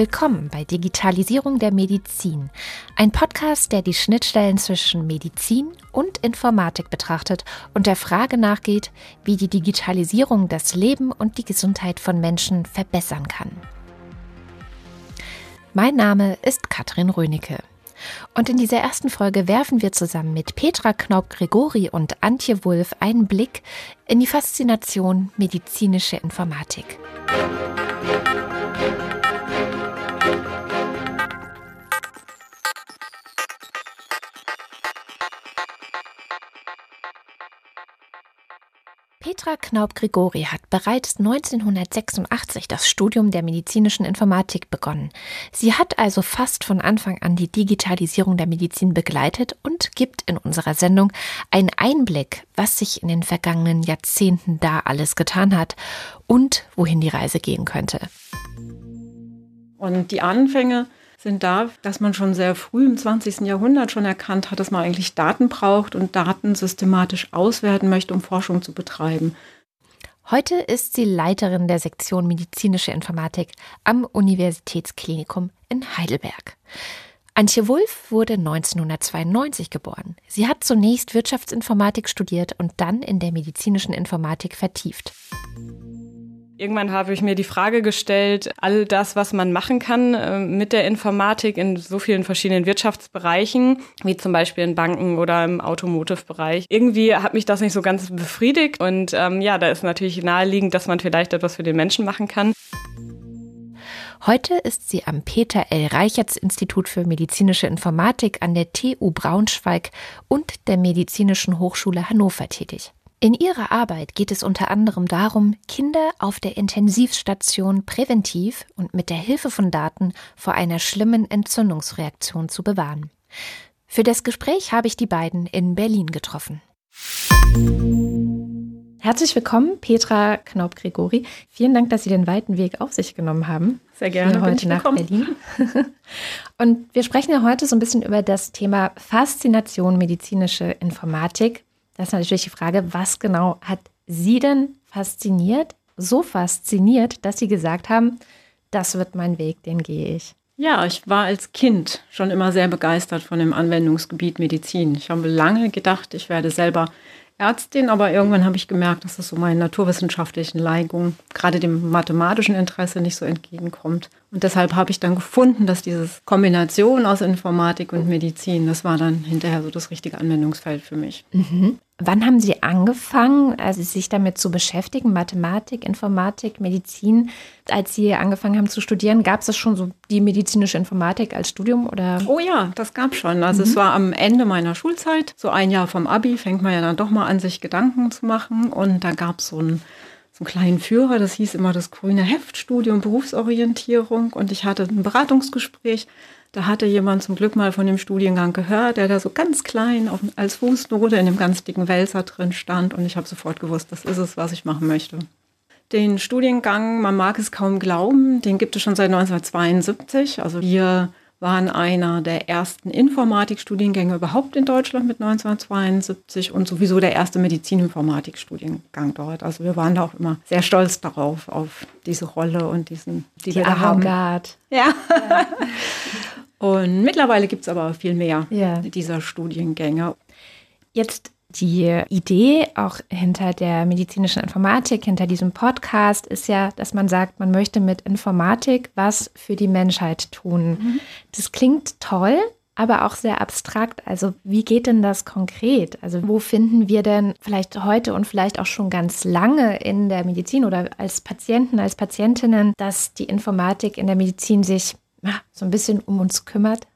Willkommen bei Digitalisierung der Medizin, ein Podcast, der die Schnittstellen zwischen Medizin und Informatik betrachtet und der Frage nachgeht, wie die Digitalisierung das Leben und die Gesundheit von Menschen verbessern kann. Mein Name ist Katrin Rönecke. Und in dieser ersten Folge werfen wir zusammen mit Petra Knaub-Gregori und Antje Wulff einen Blick in die Faszination medizinische Informatik. Petra Knaub-Gregori hat bereits 1986 das Studium der medizinischen Informatik begonnen. Sie hat also fast von Anfang an die Digitalisierung der Medizin begleitet und gibt in unserer Sendung einen Einblick, was sich in den vergangenen Jahrzehnten da alles getan hat und wohin die Reise gehen könnte. Und die Anfänge sind da, dass man schon sehr früh im 20. Jahrhundert schon erkannt hat, dass man eigentlich Daten braucht und Daten systematisch auswerten möchte, um Forschung zu betreiben. Heute ist sie Leiterin der Sektion Medizinische Informatik am Universitätsklinikum in Heidelberg. Antje Wulff wurde 1992 geboren. Sie hat zunächst Wirtschaftsinformatik studiert und dann in der medizinischen Informatik vertieft. Irgendwann habe ich mir die Frage gestellt, all das, was man machen kann äh, mit der Informatik in so vielen verschiedenen Wirtschaftsbereichen, wie zum Beispiel in Banken oder im Automotive-Bereich. Irgendwie hat mich das nicht so ganz befriedigt und ähm, ja, da ist natürlich naheliegend, dass man vielleicht etwas für den Menschen machen kann. Heute ist sie am Peter L. Reichertz Institut für medizinische Informatik an der TU Braunschweig und der Medizinischen Hochschule Hannover tätig. In ihrer Arbeit geht es unter anderem darum, Kinder auf der Intensivstation präventiv und mit der Hilfe von Daten vor einer schlimmen Entzündungsreaktion zu bewahren. Für das Gespräch habe ich die beiden in Berlin getroffen. Herzlich willkommen, Petra Knaub-Gregori. Vielen Dank, dass Sie den weiten Weg auf sich genommen haben. Sehr gerne. Heute nach Berlin. Und wir sprechen ja heute so ein bisschen über das Thema Faszination medizinische Informatik. Das ist natürlich die Frage, was genau hat Sie denn fasziniert, so fasziniert, dass Sie gesagt haben, das wird mein Weg, den gehe ich? Ja, ich war als Kind schon immer sehr begeistert von dem Anwendungsgebiet Medizin. Ich habe lange gedacht, ich werde selber Ärztin, aber irgendwann habe ich gemerkt, dass es so meinen naturwissenschaftlichen Neigungen, gerade dem mathematischen Interesse, nicht so entgegenkommt. Und deshalb habe ich dann gefunden, dass diese Kombination aus Informatik und Medizin, das war dann hinterher so das richtige Anwendungsfeld für mich. Mhm. Wann haben Sie angefangen, also sich damit zu beschäftigen, Mathematik, Informatik, Medizin? Als Sie angefangen haben zu studieren, gab es das schon so die medizinische Informatik als Studium oder? Oh ja, das gab schon. Also mhm. es war am Ende meiner Schulzeit, so ein Jahr vom Abi, fängt man ja dann doch mal an, sich Gedanken zu machen. Und da gab es so ein so einen kleinen Führer, das hieß immer das grüne Heftstudium Berufsorientierung und ich hatte ein Beratungsgespräch da hatte jemand zum Glück mal von dem Studiengang gehört, der da so ganz klein auf, als Fußnote in dem ganz dicken Wälzer drin stand. Und ich habe sofort gewusst, das ist es, was ich machen möchte. Den Studiengang, man mag es kaum glauben, den gibt es schon seit 1972. Also wir waren einer der ersten Informatikstudiengänge überhaupt in Deutschland mit 1972 und sowieso der erste Medizininformatikstudiengang dort. Also wir waren da auch immer sehr stolz darauf, auf diese Rolle und diesen, die, die wir da haben. Ja. ja. Und mittlerweile gibt es aber viel mehr ja. dieser Studiengänge. Jetzt die Idee auch hinter der medizinischen Informatik, hinter diesem Podcast ist ja, dass man sagt, man möchte mit Informatik was für die Menschheit tun. Mhm. Das klingt toll, aber auch sehr abstrakt. Also wie geht denn das konkret? Also wo finden wir denn vielleicht heute und vielleicht auch schon ganz lange in der Medizin oder als Patienten, als Patientinnen, dass die Informatik in der Medizin sich so ein bisschen um uns kümmert?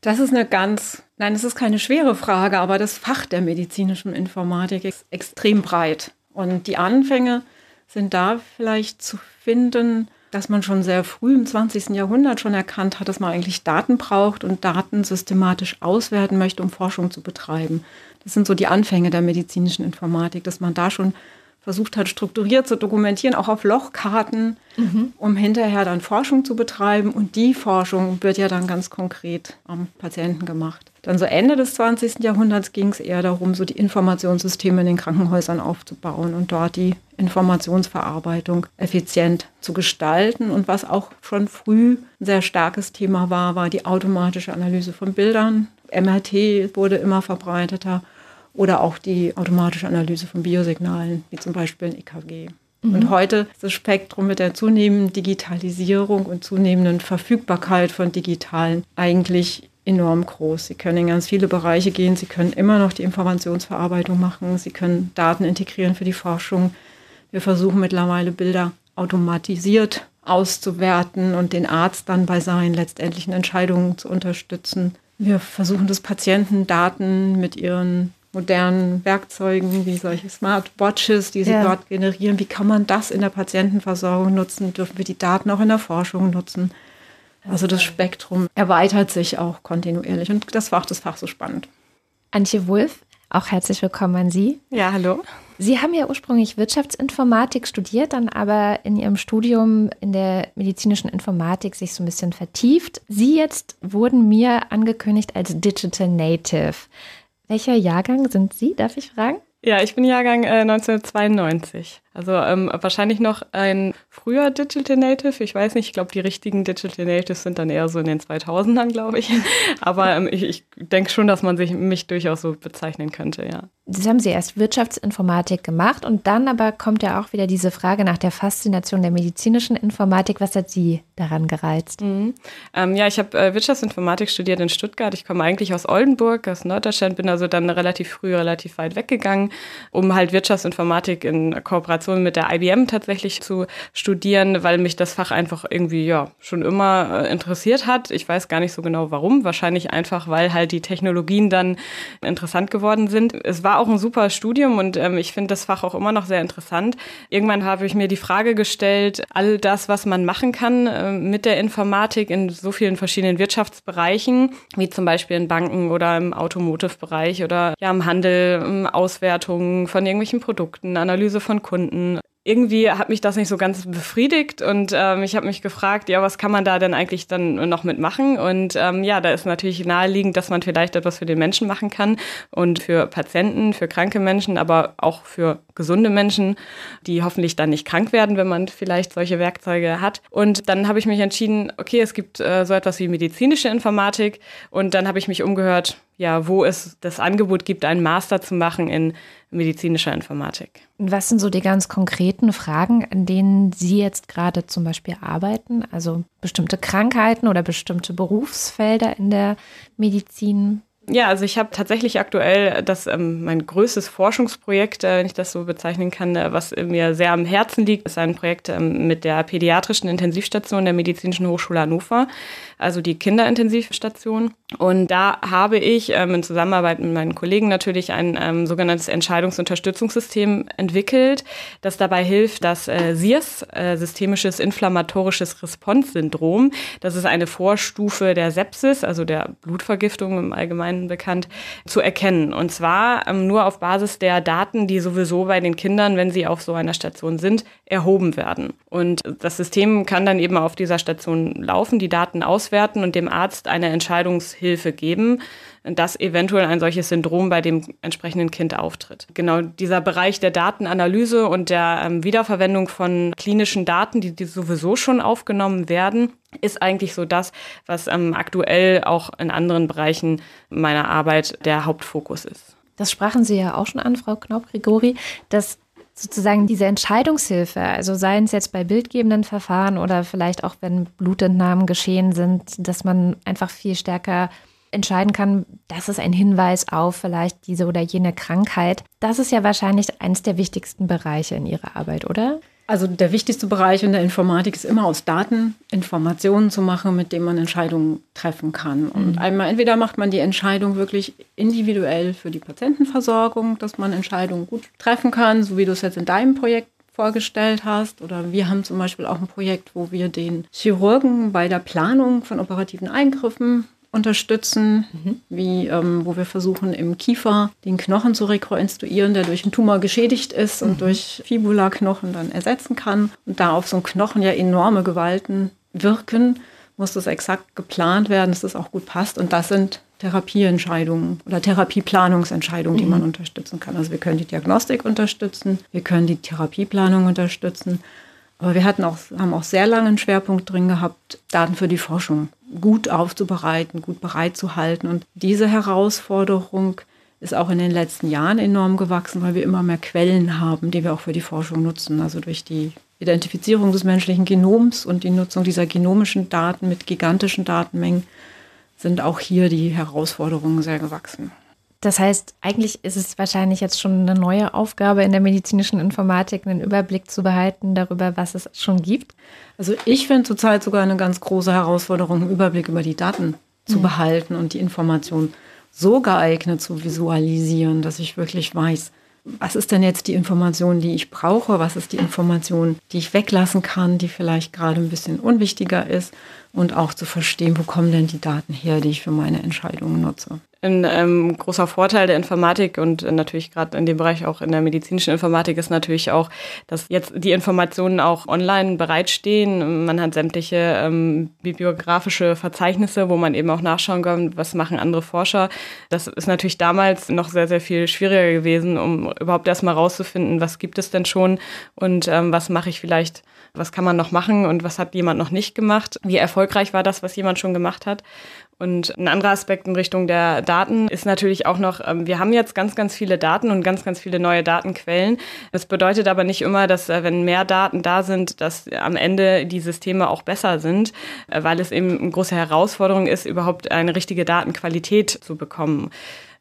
Das ist eine ganz, nein, es ist keine schwere Frage, aber das Fach der medizinischen Informatik ist extrem breit. Und die Anfänge sind da vielleicht zu finden, dass man schon sehr früh im 20. Jahrhundert schon erkannt hat, dass man eigentlich Daten braucht und Daten systematisch auswerten möchte, um Forschung zu betreiben. Das sind so die Anfänge der medizinischen Informatik, dass man da schon versucht hat, strukturiert zu dokumentieren, auch auf Lochkarten, mhm. um hinterher dann Forschung zu betreiben. Und die Forschung wird ja dann ganz konkret am Patienten gemacht. Dann so Ende des 20. Jahrhunderts ging es eher darum, so die Informationssysteme in den Krankenhäusern aufzubauen und dort die Informationsverarbeitung effizient zu gestalten. Und was auch schon früh ein sehr starkes Thema war, war die automatische Analyse von Bildern. MRT wurde immer verbreiteter oder auch die automatische Analyse von Biosignalen, wie zum Beispiel ein EKG. Mhm. Und heute ist das Spektrum mit der zunehmenden Digitalisierung und zunehmenden Verfügbarkeit von Digitalen eigentlich enorm groß. Sie können in ganz viele Bereiche gehen. Sie können immer noch die Informationsverarbeitung machen. Sie können Daten integrieren für die Forschung. Wir versuchen mittlerweile Bilder automatisiert auszuwerten und den Arzt dann bei seinen letztendlichen Entscheidungen zu unterstützen. Wir versuchen das Patientendaten mit ihren modernen Werkzeugen wie solche Smartwatches, die sie ja. dort generieren. Wie kann man das in der Patientenversorgung nutzen? Dürfen wir die Daten auch in der Forschung nutzen? Also das Spektrum erweitert sich auch kontinuierlich und das macht das Fach so spannend. Antje Wulff, auch herzlich willkommen an Sie. Ja, hallo. Sie haben ja ursprünglich Wirtschaftsinformatik studiert, dann aber in Ihrem Studium in der medizinischen Informatik sich so ein bisschen vertieft. Sie jetzt wurden mir angekündigt als Digital Native. Welcher Jahrgang sind Sie, darf ich fragen? Ja, ich bin Jahrgang äh, 1992. Also ähm, wahrscheinlich noch ein früher Digital Native. Ich weiß nicht, ich glaube, die richtigen Digital Natives sind dann eher so in den 2000ern, glaube ich. Aber ähm, ich, ich denke schon, dass man sich mich durchaus so bezeichnen könnte, ja. Das haben Sie erst Wirtschaftsinformatik gemacht und dann aber kommt ja auch wieder diese Frage nach der Faszination der medizinischen Informatik. Was hat Sie daran gereizt? Mhm. Ähm, ja, ich habe äh, Wirtschaftsinformatik studiert in Stuttgart. Ich komme eigentlich aus Oldenburg, aus Norddeutschland, bin also dann relativ früh, relativ weit weggegangen, um halt Wirtschaftsinformatik in Kooperation Kooperation mit der IBM tatsächlich zu studieren, weil mich das Fach einfach irgendwie ja schon immer äh, interessiert hat. Ich weiß gar nicht so genau warum. Wahrscheinlich einfach, weil halt die Technologien dann interessant geworden sind. Es war auch ein super Studium und ähm, ich finde das Fach auch immer noch sehr interessant. Irgendwann habe ich mir die Frage gestellt, all das, was man machen kann äh, mit der Informatik in so vielen verschiedenen Wirtschaftsbereichen, wie zum Beispiel in Banken oder im Automotive-Bereich oder ja im Handel, Auswertungen von irgendwelchen Produkten, Analyse von Kunden gefunden. Irgendwie hat mich das nicht so ganz befriedigt und ähm, ich habe mich gefragt, ja, was kann man da denn eigentlich dann noch mitmachen? Und ähm, ja, da ist natürlich naheliegend, dass man vielleicht etwas für den Menschen machen kann und für Patienten, für kranke Menschen, aber auch für gesunde Menschen, die hoffentlich dann nicht krank werden, wenn man vielleicht solche Werkzeuge hat. Und dann habe ich mich entschieden, okay, es gibt äh, so etwas wie medizinische Informatik und dann habe ich mich umgehört, ja, wo es das Angebot gibt, einen Master zu machen in medizinischer Informatik. Was sind so die ganz konkreten Fragen, an denen Sie jetzt gerade zum Beispiel arbeiten? Also bestimmte Krankheiten oder bestimmte Berufsfelder in der Medizin? Ja, also ich habe tatsächlich aktuell das ähm, mein größtes Forschungsprojekt, äh, wenn ich das so bezeichnen kann, äh, was mir sehr am Herzen liegt, ist ein Projekt ähm, mit der pädiatrischen Intensivstation der Medizinischen Hochschule Hannover, also die Kinderintensivstation. Und da habe ich ähm, in Zusammenarbeit mit meinen Kollegen natürlich ein ähm, sogenanntes Entscheidungsunterstützungssystem entwickelt, das dabei hilft, das äh, SIRS, äh, systemisches inflammatorisches Response-Syndrom, das ist eine Vorstufe der Sepsis, also der Blutvergiftung im Allgemeinen bekannt, zu erkennen. Und zwar ähm, nur auf Basis der Daten, die sowieso bei den Kindern, wenn sie auf so einer Station sind, erhoben werden. Und das System kann dann eben auf dieser Station laufen, die Daten auswerten und dem Arzt eine Entscheidungshilfe Hilfe geben, dass eventuell ein solches Syndrom bei dem entsprechenden Kind auftritt. Genau dieser Bereich der Datenanalyse und der ähm, Wiederverwendung von klinischen Daten, die, die, sowieso schon aufgenommen werden, ist eigentlich so das, was ähm, aktuell auch in anderen Bereichen meiner Arbeit der Hauptfokus ist. Das sprachen Sie ja auch schon an, Frau Knaup-Grigori, dass sozusagen diese Entscheidungshilfe, also seien es jetzt bei bildgebenden Verfahren oder vielleicht auch wenn Blutentnahmen geschehen sind, dass man einfach viel stärker entscheiden kann, das ist ein Hinweis auf vielleicht diese oder jene Krankheit. Das ist ja wahrscheinlich eines der wichtigsten Bereiche in Ihrer Arbeit, oder? Also der wichtigste Bereich in der Informatik ist immer aus Daten Informationen zu machen, mit denen man Entscheidungen treffen kann. Und mhm. einmal entweder macht man die Entscheidung wirklich individuell für die Patientenversorgung, dass man Entscheidungen gut treffen kann, so wie du es jetzt in deinem Projekt vorgestellt hast. Oder wir haben zum Beispiel auch ein Projekt, wo wir den Chirurgen bei der Planung von operativen Eingriffen unterstützen, mhm. wie ähm, wo wir versuchen im Kiefer den Knochen zu rekonstruieren, der durch einen Tumor geschädigt ist und mhm. durch Fibula-Knochen dann ersetzen kann. Und da auf so einen Knochen ja enorme Gewalten wirken, muss das exakt geplant werden, dass das auch gut passt. Und das sind Therapieentscheidungen oder Therapieplanungsentscheidungen, die mhm. man unterstützen kann. Also wir können die Diagnostik unterstützen, wir können die Therapieplanung unterstützen. Aber wir hatten auch, haben auch sehr lange einen Schwerpunkt drin gehabt, Daten für die Forschung gut aufzubereiten, gut bereitzuhalten. Und diese Herausforderung ist auch in den letzten Jahren enorm gewachsen, weil wir immer mehr Quellen haben, die wir auch für die Forschung nutzen. Also durch die Identifizierung des menschlichen Genoms und die Nutzung dieser genomischen Daten mit gigantischen Datenmengen sind auch hier die Herausforderungen sehr gewachsen. Das heißt, eigentlich ist es wahrscheinlich jetzt schon eine neue Aufgabe in der medizinischen Informatik, einen Überblick zu behalten darüber, was es schon gibt. Also ich finde zurzeit sogar eine ganz große Herausforderung, einen Überblick über die Daten zu mhm. behalten und die Information so geeignet zu visualisieren, dass ich wirklich weiß, was ist denn jetzt die Information, die ich brauche, was ist die Information, die ich weglassen kann, die vielleicht gerade ein bisschen unwichtiger ist und auch zu verstehen, wo kommen denn die Daten her, die ich für meine Entscheidungen nutze ein ähm, großer Vorteil der Informatik und natürlich gerade in dem Bereich auch in der medizinischen Informatik ist natürlich auch, dass jetzt die Informationen auch online bereitstehen. Man hat sämtliche ähm, bibliografische Verzeichnisse, wo man eben auch nachschauen kann, was machen andere Forscher. Das ist natürlich damals noch sehr, sehr viel schwieriger gewesen, um überhaupt erstmal rauszufinden, was gibt es denn schon und ähm, was mache ich vielleicht, was kann man noch machen und was hat jemand noch nicht gemacht. Wie erfolgreich war das, was jemand schon gemacht hat. Und ein anderer Aspekt in Richtung der Daten ist natürlich auch noch, ähm, wir haben jetzt ganz, ganz viele Daten und ganz, ganz viele neue Datenquellen. Das bedeutet aber nicht immer, dass äh, wenn mehr Daten da sind, dass am Ende die Systeme auch besser sind, äh, weil es eben eine große Herausforderung ist, überhaupt eine richtige Datenqualität zu bekommen.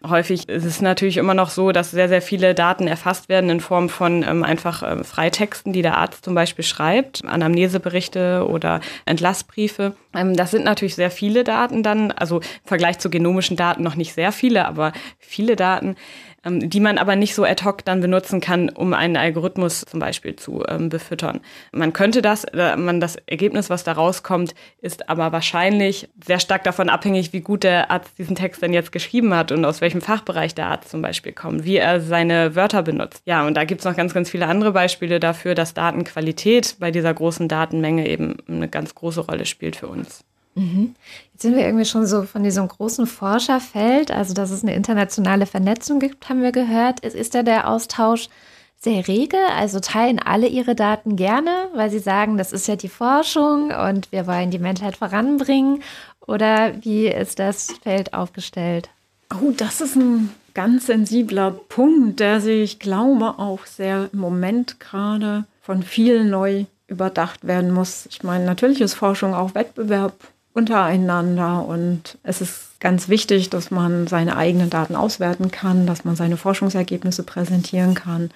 Häufig ist es natürlich immer noch so, dass sehr, sehr viele Daten erfasst werden in Form von ähm, einfach ähm, Freitexten, die der Arzt zum Beispiel schreibt, Anamneseberichte oder Entlassbriefe. Ähm, das sind natürlich sehr viele Daten dann, also im Vergleich zu genomischen Daten noch nicht sehr viele, aber viele Daten. Ähm, die man aber nicht so ad hoc dann benutzen kann, um einen Algorithmus zum Beispiel zu ähm, befüttern. Man könnte das, äh, man das Ergebnis, was da rauskommt, ist aber wahrscheinlich sehr stark davon abhängig, wie gut der Arzt diesen Text denn jetzt geschrieben hat und aus welchem Fachbereich der Arzt zum Beispiel kommt, wie er seine Wörter benutzt. Ja, und da gibt es noch ganz, ganz viele andere Beispiele dafür, dass Datenqualität bei dieser großen Datenmenge eben eine ganz große Rolle spielt für uns. Mhm. Jetzt sind wir irgendwie schon so von diesem großen Forscherfeld, also dass es eine internationale Vernetzung gibt, haben wir gehört. Ist, ist da der Austausch sehr rege? Also teilen alle ihre Daten gerne, weil sie sagen, das ist ja die Forschung und wir wollen die Menschheit voranbringen? Oder wie ist das Feld aufgestellt? Oh, das ist ein ganz sensibler Punkt, der sich, glaube auch sehr im Moment gerade von vielen neu überdacht werden muss. Ich meine, natürlich ist Forschung auch Wettbewerb untereinander. Und es ist ganz wichtig, dass man seine eigenen Daten auswerten kann, dass man seine Forschungsergebnisse präsentieren kann.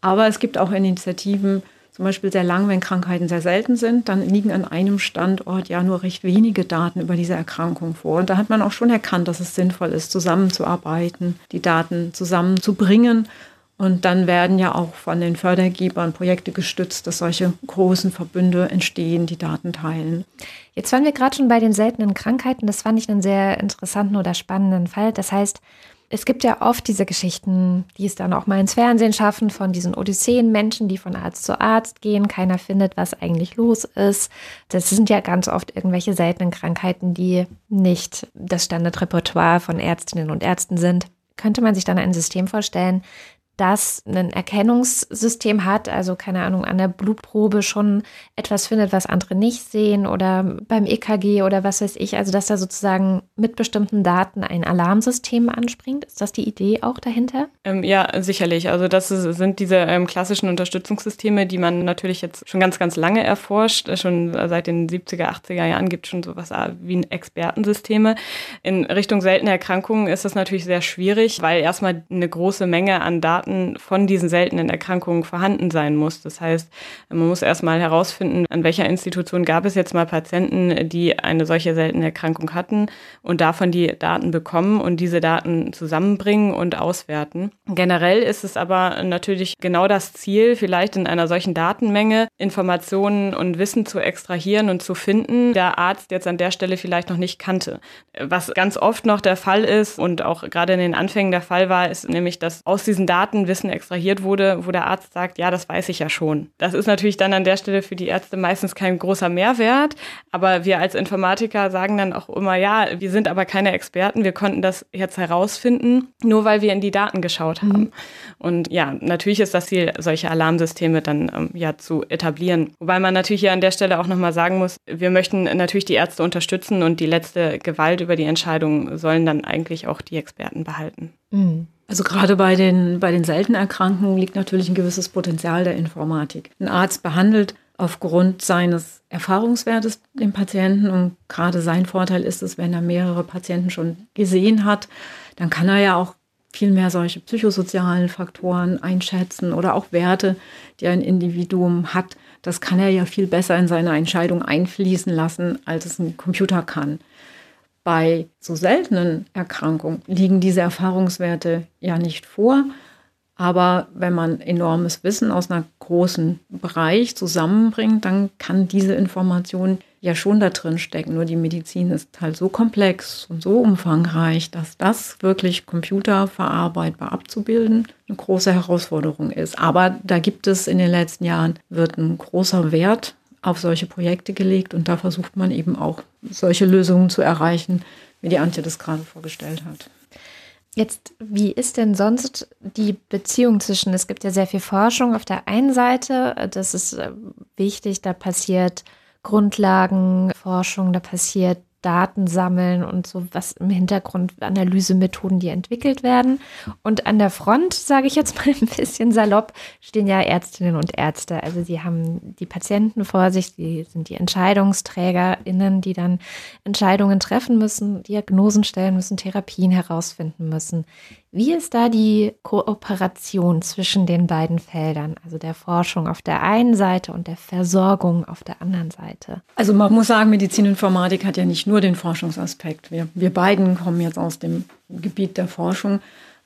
Aber es gibt auch Initiativen, zum Beispiel sehr lang, wenn Krankheiten sehr selten sind, dann liegen an einem Standort ja nur recht wenige Daten über diese Erkrankung vor. Und da hat man auch schon erkannt, dass es sinnvoll ist, zusammenzuarbeiten, die Daten zusammenzubringen und dann werden ja auch von den Fördergebern Projekte gestützt, dass solche großen Verbünde entstehen, die Daten teilen. Jetzt waren wir gerade schon bei den seltenen Krankheiten. Das fand ich einen sehr interessanten oder spannenden Fall. Das heißt, es gibt ja oft diese Geschichten, die es dann auch mal ins Fernsehen schaffen, von diesen Odysseen-Menschen, die von Arzt zu Arzt gehen. Keiner findet, was eigentlich los ist. Das sind ja ganz oft irgendwelche seltenen Krankheiten, die nicht das Standardrepertoire von Ärztinnen und Ärzten sind. Könnte man sich dann ein System vorstellen, das ein Erkennungssystem hat, also keine Ahnung, an der Blutprobe schon etwas findet, was andere nicht sehen oder beim EKG oder was weiß ich, also dass da sozusagen mit bestimmten Daten ein Alarmsystem anspringt. Ist das die Idee auch dahinter? Ähm, ja, sicherlich. Also das sind diese ähm, klassischen Unterstützungssysteme, die man natürlich jetzt schon ganz, ganz lange erforscht. Schon seit den 70er, 80er Jahren gibt es schon sowas wie Expertensysteme. In Richtung seltene Erkrankungen ist das natürlich sehr schwierig, weil erstmal eine große Menge an Daten Daten von diesen seltenen Erkrankungen vorhanden sein muss. Das heißt, man muss erstmal herausfinden, an welcher Institution gab es jetzt mal Patienten, die eine solche seltene Erkrankung hatten und davon die Daten bekommen und diese Daten zusammenbringen und auswerten. Generell ist es aber natürlich genau das Ziel, vielleicht in einer solchen Datenmenge Informationen und Wissen zu extrahieren und zu finden, der Arzt jetzt an der Stelle vielleicht noch nicht kannte. Was ganz oft noch der Fall ist und auch gerade in den Anfängen der Fall war, ist nämlich, dass aus diesen Daten Wissen extrahiert wurde, wo der Arzt sagt, ja, das weiß ich ja schon. Das ist natürlich dann an der Stelle für die Ärzte meistens kein großer Mehrwert, aber wir als Informatiker sagen dann auch immer, ja, wir sind aber keine Experten, wir konnten das jetzt herausfinden, nur weil wir in die Daten geschaut haben. Mhm. Und ja, natürlich ist das Ziel, solche Alarmsysteme dann ähm, ja zu etablieren. Wobei man natürlich hier an der Stelle auch nochmal sagen muss, wir möchten natürlich die Ärzte unterstützen und die letzte Gewalt über die Entscheidung sollen dann eigentlich auch die Experten behalten. Mhm. Also gerade bei den, bei den seltenen Erkrankungen liegt natürlich ein gewisses Potenzial der Informatik. Ein Arzt behandelt aufgrund seines Erfahrungswertes den Patienten und gerade sein Vorteil ist es, wenn er mehrere Patienten schon gesehen hat, dann kann er ja auch viel mehr solche psychosozialen Faktoren einschätzen oder auch Werte, die ein Individuum hat. Das kann er ja viel besser in seine Entscheidung einfließen lassen, als es ein Computer kann. Bei so seltenen Erkrankungen liegen diese Erfahrungswerte ja nicht vor. Aber wenn man enormes Wissen aus einem großen Bereich zusammenbringt, dann kann diese Information ja schon da drin stecken. Nur die Medizin ist halt so komplex und so umfangreich, dass das wirklich computerverarbeitbar abzubilden eine große Herausforderung ist. Aber da gibt es in den letzten Jahren, wird ein großer Wert auf solche Projekte gelegt und da versucht man eben auch solche Lösungen zu erreichen, wie die Antje das gerade vorgestellt hat. Jetzt, wie ist denn sonst die Beziehung zwischen, es gibt ja sehr viel Forschung auf der einen Seite, das ist äh, wichtig, da passiert Grundlagenforschung, da passiert Daten sammeln und so was im Hintergrund Analysemethoden, die entwickelt werden. Und an der Front, sage ich jetzt mal ein bisschen salopp, stehen ja Ärztinnen und Ärzte. Also sie haben die Patienten vor sich, sie sind die EntscheidungsträgerInnen, die dann Entscheidungen treffen müssen, Diagnosen stellen müssen, Therapien herausfinden müssen. Wie ist da die Kooperation zwischen den beiden Feldern, also der Forschung auf der einen Seite und der Versorgung auf der anderen Seite? Also man muss sagen, Medizininformatik hat ja nicht nur den Forschungsaspekt. Wir, wir beiden kommen jetzt aus dem Gebiet der Forschung,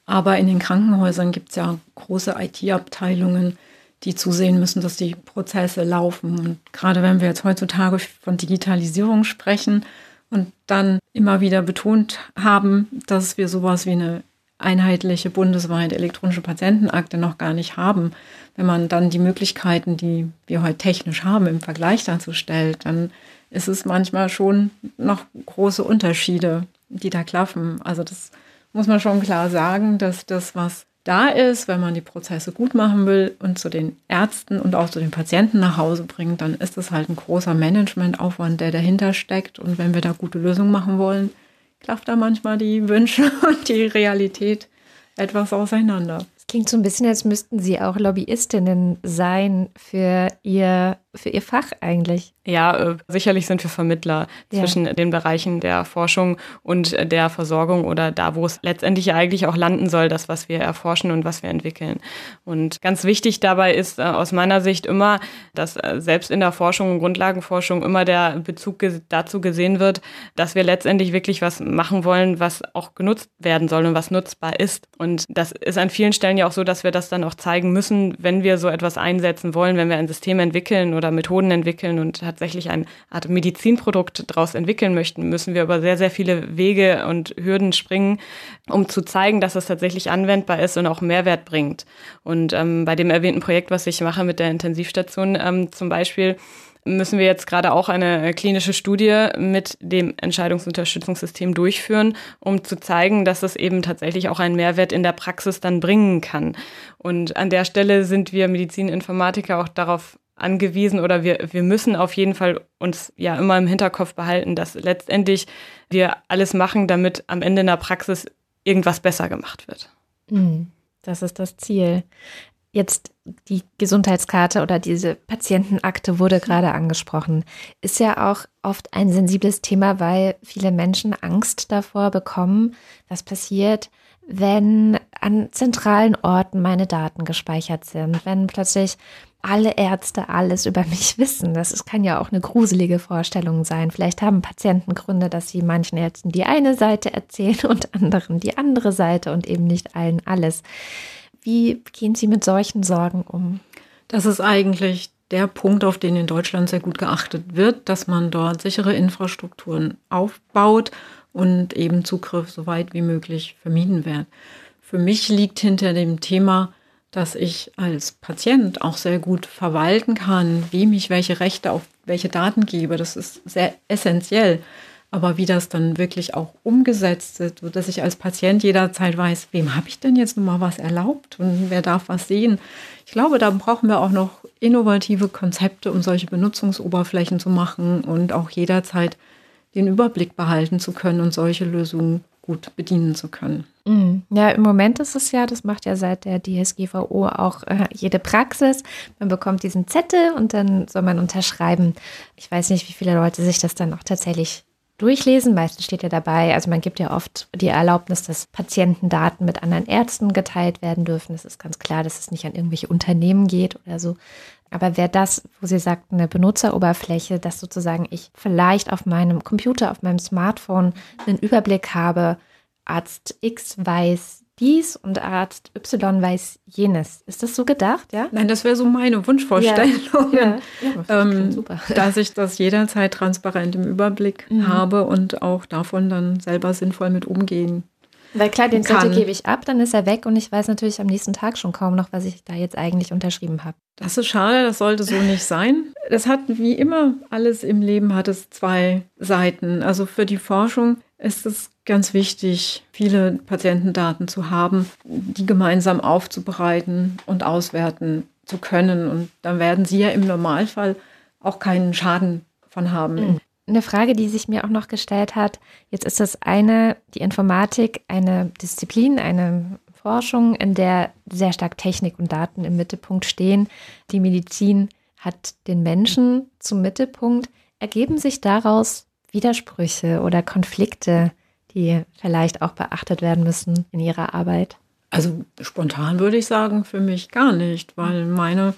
aber in den Krankenhäusern gibt es ja große IT-Abteilungen, die zusehen müssen, dass die Prozesse laufen. Und gerade wenn wir jetzt heutzutage von Digitalisierung sprechen und dann immer wieder betont haben, dass wir sowas wie eine einheitliche bundesweit elektronische Patientenakte noch gar nicht haben. Wenn man dann die Möglichkeiten, die wir heute technisch haben, im Vergleich dazu stellt, dann ist es manchmal schon noch große Unterschiede, die da klaffen. Also das muss man schon klar sagen, dass das, was da ist, wenn man die Prozesse gut machen will und zu den Ärzten und auch zu den Patienten nach Hause bringt, dann ist das halt ein großer Managementaufwand, der dahinter steckt. Und wenn wir da gute Lösungen machen wollen, klafft da manchmal die Wünsche und die Realität etwas auseinander. Es klingt so ein bisschen, als müssten Sie auch Lobbyistinnen sein für Ihr, für Ihr Fach eigentlich. Ja, äh, sicherlich sind wir Vermittler ja. zwischen den Bereichen der Forschung und der Versorgung oder da, wo es letztendlich eigentlich auch landen soll, das, was wir erforschen und was wir entwickeln. Und ganz wichtig dabei ist äh, aus meiner Sicht immer, dass äh, selbst in der Forschung und Grundlagenforschung immer der Bezug dazu gesehen wird, dass wir letztendlich wirklich was machen wollen, was auch genutzt werden soll und was nutzbar ist. Und das ist an vielen Stellen ja auch so, dass wir das dann auch zeigen müssen, wenn wir so etwas einsetzen wollen, wenn wir ein System entwickeln oder Methoden entwickeln und tatsächlich eine Art Medizinprodukt daraus entwickeln möchten, müssen wir über sehr, sehr viele Wege und Hürden springen, um zu zeigen, dass es tatsächlich anwendbar ist und auch Mehrwert bringt. Und ähm, bei dem erwähnten Projekt, was ich mache mit der Intensivstation ähm, zum Beispiel, müssen wir jetzt gerade auch eine klinische Studie mit dem Entscheidungsunterstützungssystem durchführen, um zu zeigen, dass es eben tatsächlich auch einen Mehrwert in der Praxis dann bringen kann. Und an der Stelle sind wir Medizininformatiker auch darauf angewiesen oder wir, wir müssen auf jeden Fall uns ja immer im Hinterkopf behalten, dass letztendlich wir alles machen, damit am Ende in der Praxis irgendwas besser gemacht wird. Mhm. Das ist das Ziel. Jetzt die Gesundheitskarte oder diese Patientenakte wurde gerade angesprochen. Ist ja auch oft ein sensibles Thema, weil viele Menschen Angst davor bekommen, was passiert, wenn an zentralen Orten meine Daten gespeichert sind, wenn plötzlich alle Ärzte alles über mich wissen. Das ist, kann ja auch eine gruselige Vorstellung sein. Vielleicht haben Patienten Gründe, dass sie manchen Ärzten die eine Seite erzählen und anderen die andere Seite und eben nicht allen alles. Wie gehen Sie mit solchen Sorgen um? Das ist eigentlich der Punkt, auf den in Deutschland sehr gut geachtet wird, dass man dort sichere Infrastrukturen aufbaut und eben Zugriff so weit wie möglich vermieden wird. Für mich liegt hinter dem Thema, dass ich als Patient auch sehr gut verwalten kann, wem ich welche Rechte auf welche Daten gebe. Das ist sehr essentiell. Aber wie das dann wirklich auch umgesetzt wird, sodass ich als Patient jederzeit weiß, wem habe ich denn jetzt nun mal was erlaubt und wer darf was sehen. Ich glaube, da brauchen wir auch noch innovative Konzepte, um solche Benutzungsoberflächen zu machen und auch jederzeit den Überblick behalten zu können und solche Lösungen gut bedienen zu können. Mhm. Ja, im Moment ist es ja, das macht ja seit der DSGVO auch äh, jede Praxis. Man bekommt diesen Zettel und dann soll man unterschreiben. Ich weiß nicht, wie viele Leute sich das dann auch tatsächlich durchlesen. Meistens steht ja dabei, also man gibt ja oft die Erlaubnis, dass Patientendaten mit anderen Ärzten geteilt werden dürfen. Das ist ganz klar, dass es nicht an irgendwelche Unternehmen geht oder so. Aber wäre das, wo Sie sagten, eine Benutzeroberfläche, dass sozusagen ich vielleicht auf meinem Computer, auf meinem Smartphone einen Überblick habe, Arzt X weiß dies und Arzt Y weiß jenes. Ist das so gedacht, ja? Nein, das wäre so meine Wunschvorstellung. Ja. Ja, ähm, super. Dass ich das jederzeit transparent im Überblick mhm. habe und auch davon dann selber sinnvoll mit umgehen weil klar, den Zettel gebe ich ab, dann ist er weg und ich weiß natürlich am nächsten Tag schon kaum noch, was ich da jetzt eigentlich unterschrieben habe. Das ist schade, das sollte so nicht sein. Das hat wie immer alles im Leben hat es zwei Seiten. Also für die Forschung ist es ganz wichtig, viele Patientendaten zu haben, die gemeinsam aufzubereiten und auswerten zu können. Und dann werden sie ja im Normalfall auch keinen Schaden von haben. Mhm eine Frage, die sich mir auch noch gestellt hat. Jetzt ist das eine, die Informatik, eine Disziplin, eine Forschung, in der sehr stark Technik und Daten im Mittelpunkt stehen. Die Medizin hat den Menschen zum Mittelpunkt. Ergeben sich daraus Widersprüche oder Konflikte, die vielleicht auch beachtet werden müssen in Ihrer Arbeit? Also spontan würde ich sagen, für mich gar nicht, weil meine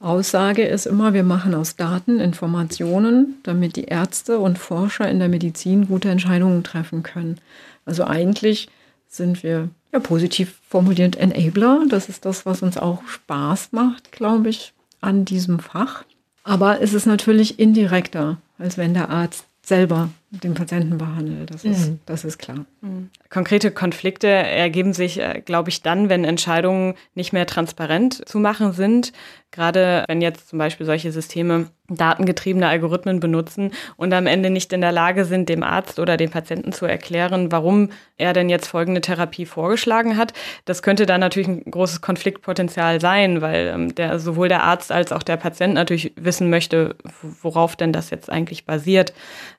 Aussage ist immer, wir machen aus Daten Informationen, damit die Ärzte und Forscher in der Medizin gute Entscheidungen treffen können. Also eigentlich sind wir ja positiv formuliert Enabler. Das ist das, was uns auch Spaß macht, glaube ich, an diesem Fach. Aber es ist natürlich indirekter, als wenn der Arzt selber den Patienten behandelt. Das, ist, mhm. das ist klar. Mhm. Konkrete Konflikte ergeben sich, äh, glaube ich, dann, wenn Entscheidungen nicht mehr transparent zu machen sind. Gerade wenn jetzt zum Beispiel solche Systeme datengetriebene Algorithmen benutzen und am Ende nicht in der Lage sind, dem Arzt oder dem Patienten zu erklären, warum er denn jetzt folgende Therapie vorgeschlagen hat. Das könnte dann natürlich ein großes Konfliktpotenzial sein, weil ähm, der, sowohl der Arzt als auch der Patient natürlich wissen möchte, worauf denn das jetzt eigentlich basiert.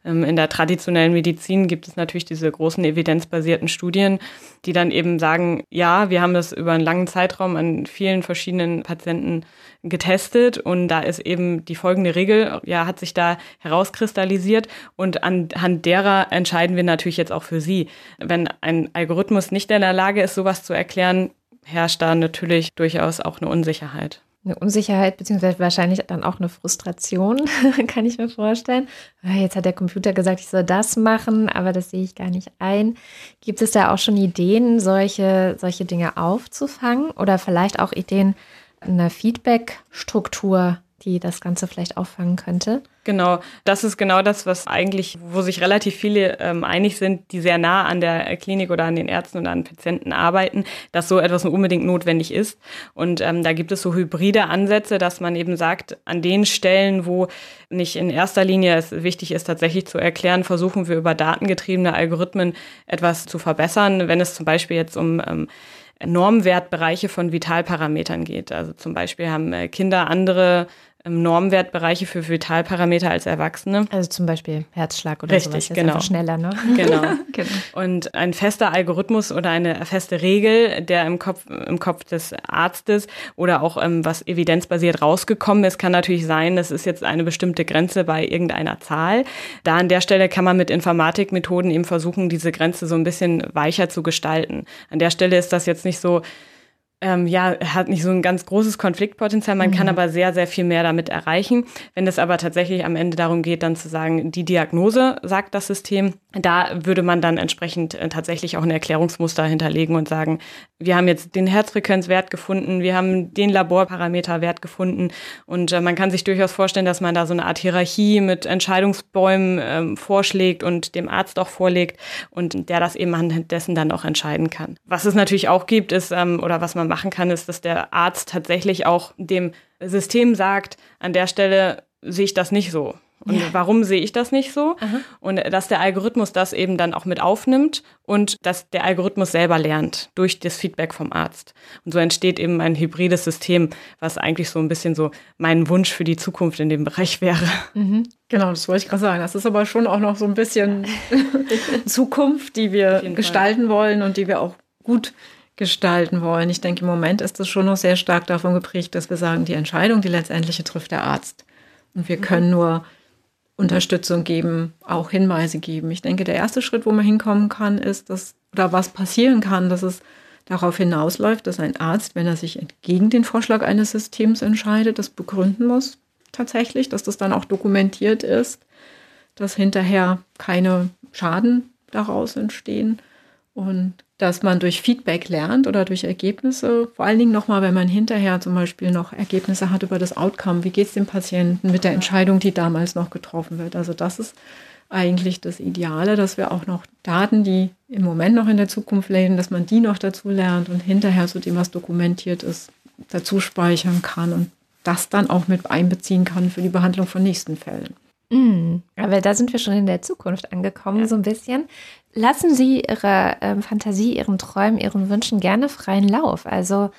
Ähm, in der traditionellen Medizin gibt es natürlich diese großen evidenzbasierten Studien, die dann eben sagen, ja, wir haben das über einen langen Zeitraum an vielen verschiedenen Patienten getestet und da ist eben die folgende Regel, ja, hat sich da herauskristallisiert und anhand derer entscheiden wir natürlich jetzt auch für Sie. Wenn ein Algorithmus nicht in der Lage ist, sowas zu erklären, herrscht da natürlich durchaus auch eine Unsicherheit eine Unsicherheit, beziehungsweise wahrscheinlich dann auch eine Frustration, kann ich mir vorstellen. Ah, jetzt hat der Computer gesagt, ich soll das machen, aber das sehe ich gar nicht ein. Gibt es da auch schon Ideen, solche, solche Dinge aufzufangen oder vielleicht auch Ideen, eine Feedback-Struktur, die das Ganze vielleicht auffangen könnte? Genau, das ist genau das, was eigentlich, wo sich relativ viele ähm, einig sind, die sehr nah an der Klinik oder an den Ärzten oder an Patienten arbeiten, dass so etwas unbedingt notwendig ist. Und ähm, da gibt es so hybride Ansätze, dass man eben sagt, an den Stellen, wo nicht in erster Linie es wichtig ist, tatsächlich zu erklären, versuchen wir über datengetriebene Algorithmen etwas zu verbessern. Wenn es zum Beispiel jetzt um ähm, Normwertbereiche von Vitalparametern geht. Also zum Beispiel haben äh, Kinder andere Normwertbereiche für Vitalparameter als Erwachsene. Also zum Beispiel Herzschlag oder Richtig, sowas. genau. schneller, ne? Genau. genau. Und ein fester Algorithmus oder eine feste Regel, der im Kopf, im Kopf des Arztes oder auch ähm, was evidenzbasiert rausgekommen ist, kann natürlich sein, das ist jetzt eine bestimmte Grenze bei irgendeiner Zahl. Da an der Stelle kann man mit Informatikmethoden eben versuchen, diese Grenze so ein bisschen weicher zu gestalten. An der Stelle ist das jetzt nicht so, ähm, ja, hat nicht so ein ganz großes Konfliktpotenzial. Man mhm. kann aber sehr, sehr viel mehr damit erreichen. Wenn es aber tatsächlich am Ende darum geht, dann zu sagen, die Diagnose sagt das System, da würde man dann entsprechend äh, tatsächlich auch ein Erklärungsmuster hinterlegen und sagen, wir haben jetzt den Herzfrequenzwert gefunden, wir haben den Laborparameterwert gefunden und äh, man kann sich durchaus vorstellen, dass man da so eine Art Hierarchie mit Entscheidungsbäumen ähm, vorschlägt und dem Arzt auch vorlegt und der das eben anhand dessen dann auch entscheiden kann. Was es natürlich auch gibt, ist, ähm, oder was man machen kann, ist, dass der Arzt tatsächlich auch dem System sagt, an der Stelle sehe ich das nicht so. Und ja. warum sehe ich das nicht so? Aha. Und dass der Algorithmus das eben dann auch mit aufnimmt und dass der Algorithmus selber lernt durch das Feedback vom Arzt. Und so entsteht eben ein hybrides System, was eigentlich so ein bisschen so mein Wunsch für die Zukunft in dem Bereich wäre. Mhm. Genau, das wollte ich gerade sagen. Das ist aber schon auch noch so ein bisschen Zukunft, die wir gestalten Fall. wollen und die wir auch gut gestalten wollen. Ich denke, im Moment ist es schon noch sehr stark davon geprägt, dass wir sagen, die Entscheidung, die letztendliche trifft der Arzt. Und wir mhm. können nur Unterstützung geben, auch Hinweise geben. Ich denke, der erste Schritt, wo man hinkommen kann, ist, dass, oder was passieren kann, dass es darauf hinausläuft, dass ein Arzt, wenn er sich entgegen den Vorschlag eines Systems entscheidet, das begründen muss, tatsächlich, dass das dann auch dokumentiert ist, dass hinterher keine Schaden daraus entstehen und dass man durch Feedback lernt oder durch Ergebnisse, vor allen Dingen nochmal, wenn man hinterher zum Beispiel noch Ergebnisse hat über das Outcome, wie geht es dem Patienten mit der Entscheidung, die damals noch getroffen wird. Also das ist eigentlich das Ideale, dass wir auch noch Daten, die im Moment noch in der Zukunft leben, dass man die noch dazu lernt und hinterher zu dem, was dokumentiert ist, dazu speichern kann und das dann auch mit einbeziehen kann für die Behandlung von nächsten Fällen. Mm, aber da sind wir schon in der Zukunft angekommen, ja. so ein bisschen. Lassen Sie Ihre ähm, Fantasie, Ihren Träumen, Ihren Wünschen gerne freien Lauf. Also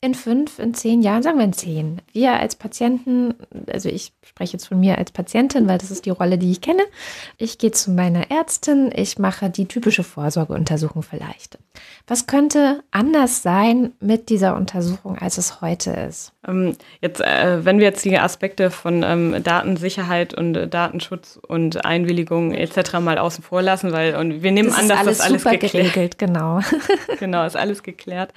in fünf, in zehn Jahren, sagen wir in zehn. Wir als Patienten, also ich spreche jetzt von mir als Patientin, weil das ist die Rolle, die ich kenne. Ich gehe zu meiner Ärztin, ich mache die typische Vorsorgeuntersuchung vielleicht. Was könnte anders sein mit dieser Untersuchung, als es heute ist? Ähm, jetzt, äh, wenn wir jetzt die Aspekte von ähm, Datensicherheit und äh, Datenschutz und Einwilligung etc. mal außen vor lassen, weil und wir nehmen das an, dass alles das alles geklärt, geregelt, genau. genau, ist alles geklärt.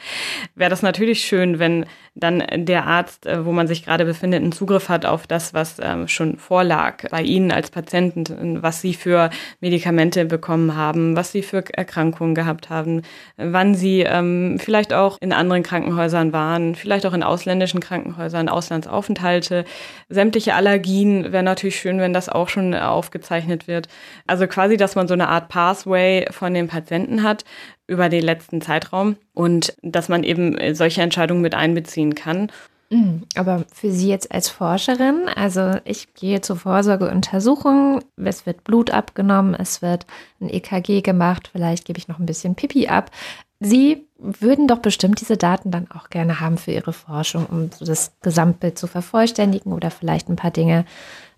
Wäre das natürlich schön, wenn dann der Arzt, äh, wo man sich gerade befindet, einen Zugriff hat auf das, was ähm, schon vorlag bei Ihnen als Patienten, was Sie für Medikamente bekommen haben, was Sie für Erkrankungen gehabt haben, wann Sie ähm, vielleicht auch in anderen Krankenhäusern waren, vielleicht auch in ausländischen Krankenhäusern, Auslandsaufenthalte, sämtliche Allergien. Wäre natürlich schön, wenn das auch schon aufgezeichnet wird. Also quasi, dass man so eine Art Pathway von den Patienten hat, über den letzten Zeitraum und dass man eben solche Entscheidungen mit einbeziehen kann. Mhm. Aber für Sie jetzt als Forscherin, also ich gehe zur Vorsorgeuntersuchung, es wird Blut abgenommen, es wird ein EKG gemacht, vielleicht gebe ich noch ein bisschen Pipi ab. Sie würden doch bestimmt diese Daten dann auch gerne haben für Ihre Forschung, um so das Gesamtbild zu vervollständigen oder vielleicht ein paar Dinge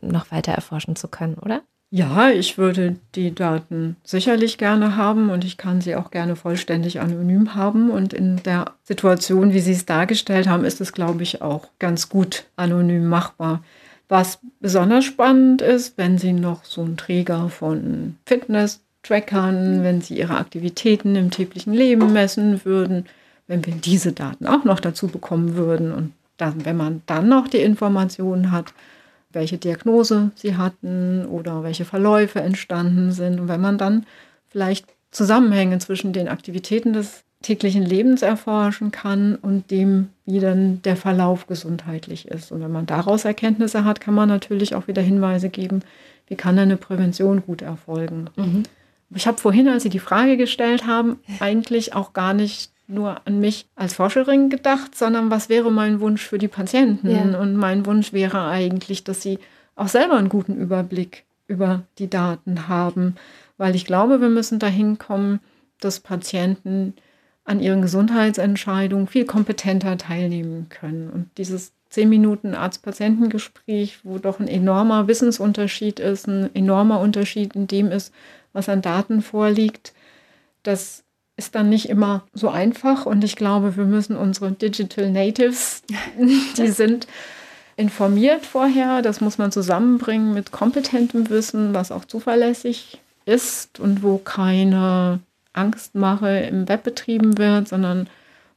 noch weiter erforschen zu können, oder? Ja, ich würde die Daten sicherlich gerne haben und ich kann sie auch gerne vollständig anonym haben. Und in der Situation, wie Sie es dargestellt haben, ist es, glaube ich, auch ganz gut anonym machbar. Was besonders spannend ist, wenn Sie noch so einen Träger von Fitness-Trackern, wenn Sie Ihre Aktivitäten im täglichen Leben messen würden, wenn wir diese Daten auch noch dazu bekommen würden und dann, wenn man dann noch die Informationen hat, welche Diagnose sie hatten oder welche Verläufe entstanden sind. Und wenn man dann vielleicht Zusammenhänge zwischen den Aktivitäten des täglichen Lebens erforschen kann und dem, wie dann der Verlauf gesundheitlich ist. Und wenn man daraus Erkenntnisse hat, kann man natürlich auch wieder Hinweise geben, wie kann eine Prävention gut erfolgen. Mhm. Ich habe vorhin, als Sie die Frage gestellt haben, eigentlich auch gar nicht nur an mich als Forscherin gedacht, sondern was wäre mein Wunsch für die Patienten? Ja. Und mein Wunsch wäre eigentlich, dass sie auch selber einen guten Überblick über die Daten haben, weil ich glaube, wir müssen dahin kommen, dass Patienten an ihren Gesundheitsentscheidungen viel kompetenter teilnehmen können. Und dieses zehn Minuten Arzt-Patientengespräch, wo doch ein enormer Wissensunterschied ist, ein enormer Unterschied in dem ist, was an Daten vorliegt. Das ist dann nicht immer so einfach. Und ich glaube, wir müssen unsere Digital Natives, die sind informiert vorher, das muss man zusammenbringen mit kompetentem Wissen, was auch zuverlässig ist und wo keine Angstmache im Web betrieben wird, sondern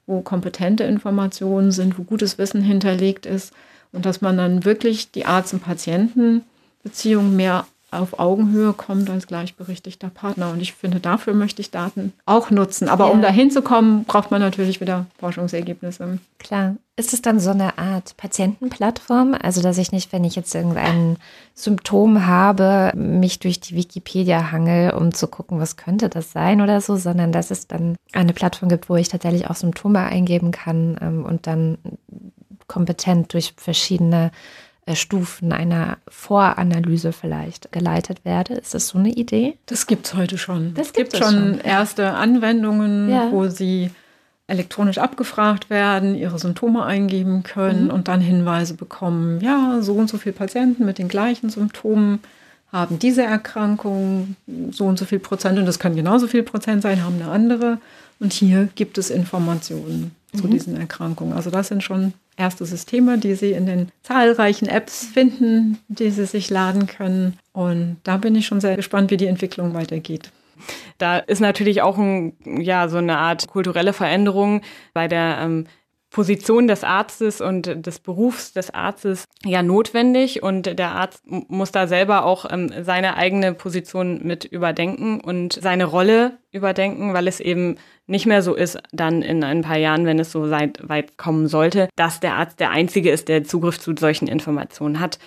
wo kompetente Informationen sind, wo gutes Wissen hinterlegt ist und dass man dann wirklich die Arzt- und Patientenbeziehung mehr auf Augenhöhe kommt als gleichberechtigter Partner. Und ich finde, dafür möchte ich Daten auch nutzen. Aber ja. um dahin zu kommen, braucht man natürlich wieder Forschungsergebnisse. Klar. Ist es dann so eine Art Patientenplattform? Also, dass ich nicht, wenn ich jetzt irgendein Symptom habe, mich durch die Wikipedia hangel, um zu gucken, was könnte das sein oder so, sondern dass es dann eine Plattform gibt, wo ich tatsächlich auch Symptome eingeben kann ähm, und dann kompetent durch verschiedene Stufen einer Voranalyse vielleicht geleitet werde. Ist das so eine Idee? Das gibt es heute schon. Das gibt es schon, schon erste Anwendungen, ja. wo sie elektronisch abgefragt werden, ihre Symptome eingeben können mhm. und dann Hinweise bekommen, ja, so und so viele Patienten mit den gleichen Symptomen haben diese Erkrankung, so und so viel Prozent, und das können genauso viel Prozent sein, haben eine andere. Und hier gibt es Informationen mhm. zu diesen Erkrankungen. Also das sind schon erste Systeme, die Sie in den zahlreichen Apps finden, die Sie sich laden können. Und da bin ich schon sehr gespannt, wie die Entwicklung weitergeht. Da ist natürlich auch ein, ja, so eine Art kulturelle Veränderung bei der ähm, Position des Arztes und des Berufs des Arztes ja notwendig und der Arzt muss da selber auch ähm, seine eigene Position mit überdenken und seine Rolle überdenken, weil es eben nicht mehr so ist, dann in ein paar Jahren, wenn es so weit kommen sollte, dass der Arzt der Einzige ist, der Zugriff zu solchen Informationen hat.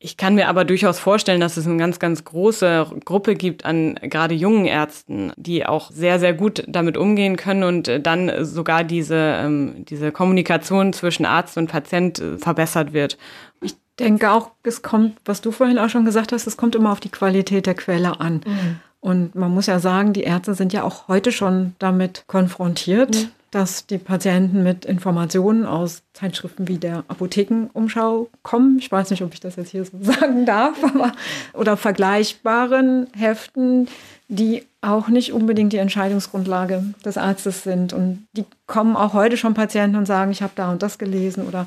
Ich kann mir aber durchaus vorstellen, dass es eine ganz, ganz große Gruppe gibt an gerade jungen Ärzten, die auch sehr, sehr gut damit umgehen können und dann sogar diese, ähm, diese Kommunikation zwischen Arzt und Patient äh, verbessert wird. Ich denke auch, es kommt, was du vorhin auch schon gesagt hast, es kommt immer auf die Qualität der Quelle an. Mhm. Und man muss ja sagen, die Ärzte sind ja auch heute schon damit konfrontiert, mhm dass die Patienten mit Informationen aus Zeitschriften wie der Apothekenumschau kommen. Ich weiß nicht, ob ich das jetzt hier so sagen darf, aber oder vergleichbaren Heften, die auch nicht unbedingt die Entscheidungsgrundlage des Arztes sind. Und die kommen auch heute schon Patienten und sagen, ich habe da und das gelesen oder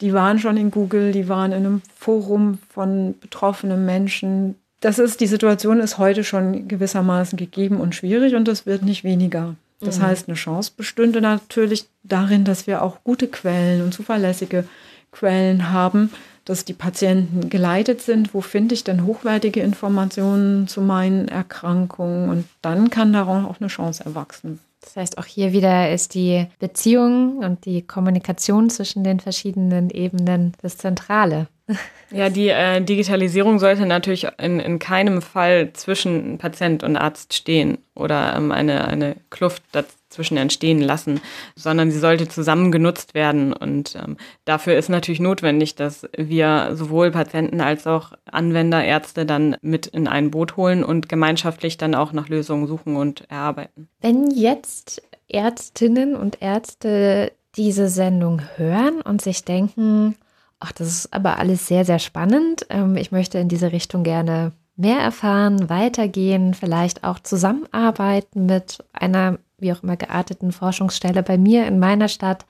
die waren schon in Google, die waren in einem Forum von betroffenen Menschen. Das ist, die Situation ist heute schon gewissermaßen gegeben und schwierig und es wird nicht weniger. Das mhm. heißt, eine Chance bestünde natürlich darin, dass wir auch gute Quellen und zuverlässige Quellen haben, dass die Patienten geleitet sind. Wo finde ich denn hochwertige Informationen zu meinen Erkrankungen? Und dann kann daraus auch eine Chance erwachsen. Das heißt, auch hier wieder ist die Beziehung und die Kommunikation zwischen den verschiedenen Ebenen das Zentrale. Ja, die äh, Digitalisierung sollte natürlich in, in keinem Fall zwischen Patient und Arzt stehen oder ähm, eine, eine Kluft dazwischen entstehen lassen, sondern sie sollte zusammen genutzt werden. Und ähm, dafür ist natürlich notwendig, dass wir sowohl Patienten als auch Anwender, Ärzte dann mit in ein Boot holen und gemeinschaftlich dann auch nach Lösungen suchen und erarbeiten. Wenn jetzt Ärztinnen und Ärzte diese Sendung hören und sich denken, Ach, das ist aber alles sehr, sehr spannend. Ähm, ich möchte in diese Richtung gerne mehr erfahren, weitergehen, vielleicht auch zusammenarbeiten mit einer, wie auch immer, gearteten Forschungsstelle bei mir in meiner Stadt.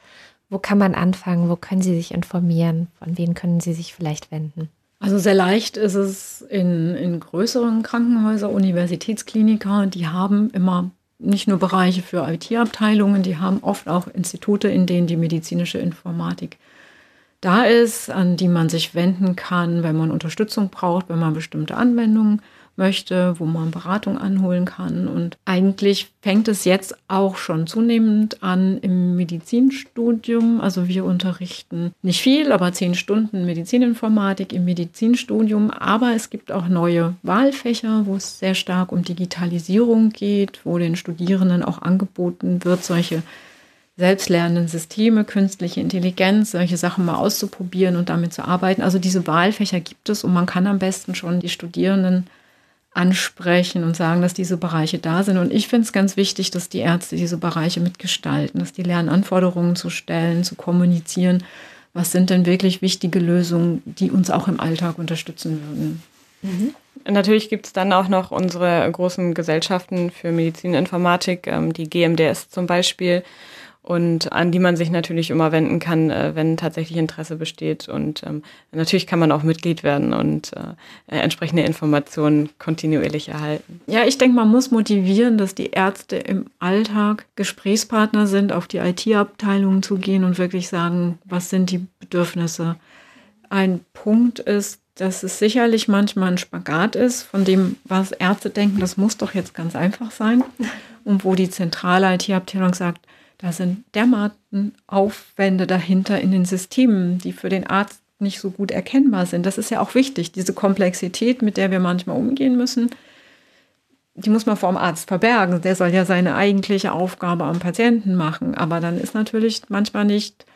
Wo kann man anfangen? Wo können Sie sich informieren? Von wen können Sie sich vielleicht wenden? Also sehr leicht ist es in, in größeren Krankenhäusern, Universitätskliniker, die haben immer nicht nur Bereiche für IT-Abteilungen, die haben oft auch Institute, in denen die medizinische Informatik da ist, an die man sich wenden kann, wenn man Unterstützung braucht, wenn man bestimmte Anwendungen möchte, wo man Beratung anholen kann. Und eigentlich fängt es jetzt auch schon zunehmend an im Medizinstudium. Also wir unterrichten nicht viel, aber zehn Stunden Medizininformatik im Medizinstudium. Aber es gibt auch neue Wahlfächer, wo es sehr stark um Digitalisierung geht, wo den Studierenden auch angeboten wird, solche selbstlernenden Systeme, künstliche Intelligenz, solche Sachen mal auszuprobieren und damit zu arbeiten. Also diese Wahlfächer gibt es und man kann am besten schon die Studierenden ansprechen und sagen, dass diese Bereiche da sind. Und ich finde es ganz wichtig, dass die Ärzte diese Bereiche mitgestalten, dass die lernen, Anforderungen zu stellen, zu kommunizieren, was sind denn wirklich wichtige Lösungen, die uns auch im Alltag unterstützen würden. Mhm. Natürlich gibt es dann auch noch unsere großen Gesellschaften für Medizininformatik, ähm, die GMDS zum Beispiel, und an die man sich natürlich immer wenden kann, äh, wenn tatsächlich Interesse besteht. Und ähm, natürlich kann man auch Mitglied werden und äh, entsprechende Informationen kontinuierlich erhalten. Ja, ich denke, man muss motivieren, dass die Ärzte im Alltag Gesprächspartner sind, auf die IT-Abteilungen zu gehen und wirklich sagen, was sind die Bedürfnisse. Ein Punkt ist, dass es sicherlich manchmal ein Spagat ist, von dem, was Ärzte denken, das muss doch jetzt ganz einfach sein. Und wo die zentrale IT-Abteilung sagt, da sind dermaßen Aufwände dahinter in den Systemen, die für den Arzt nicht so gut erkennbar sind. Das ist ja auch wichtig, diese Komplexität, mit der wir manchmal umgehen müssen. Die muss man vor dem Arzt verbergen. Der soll ja seine eigentliche Aufgabe am Patienten machen. Aber dann ist natürlich manchmal nicht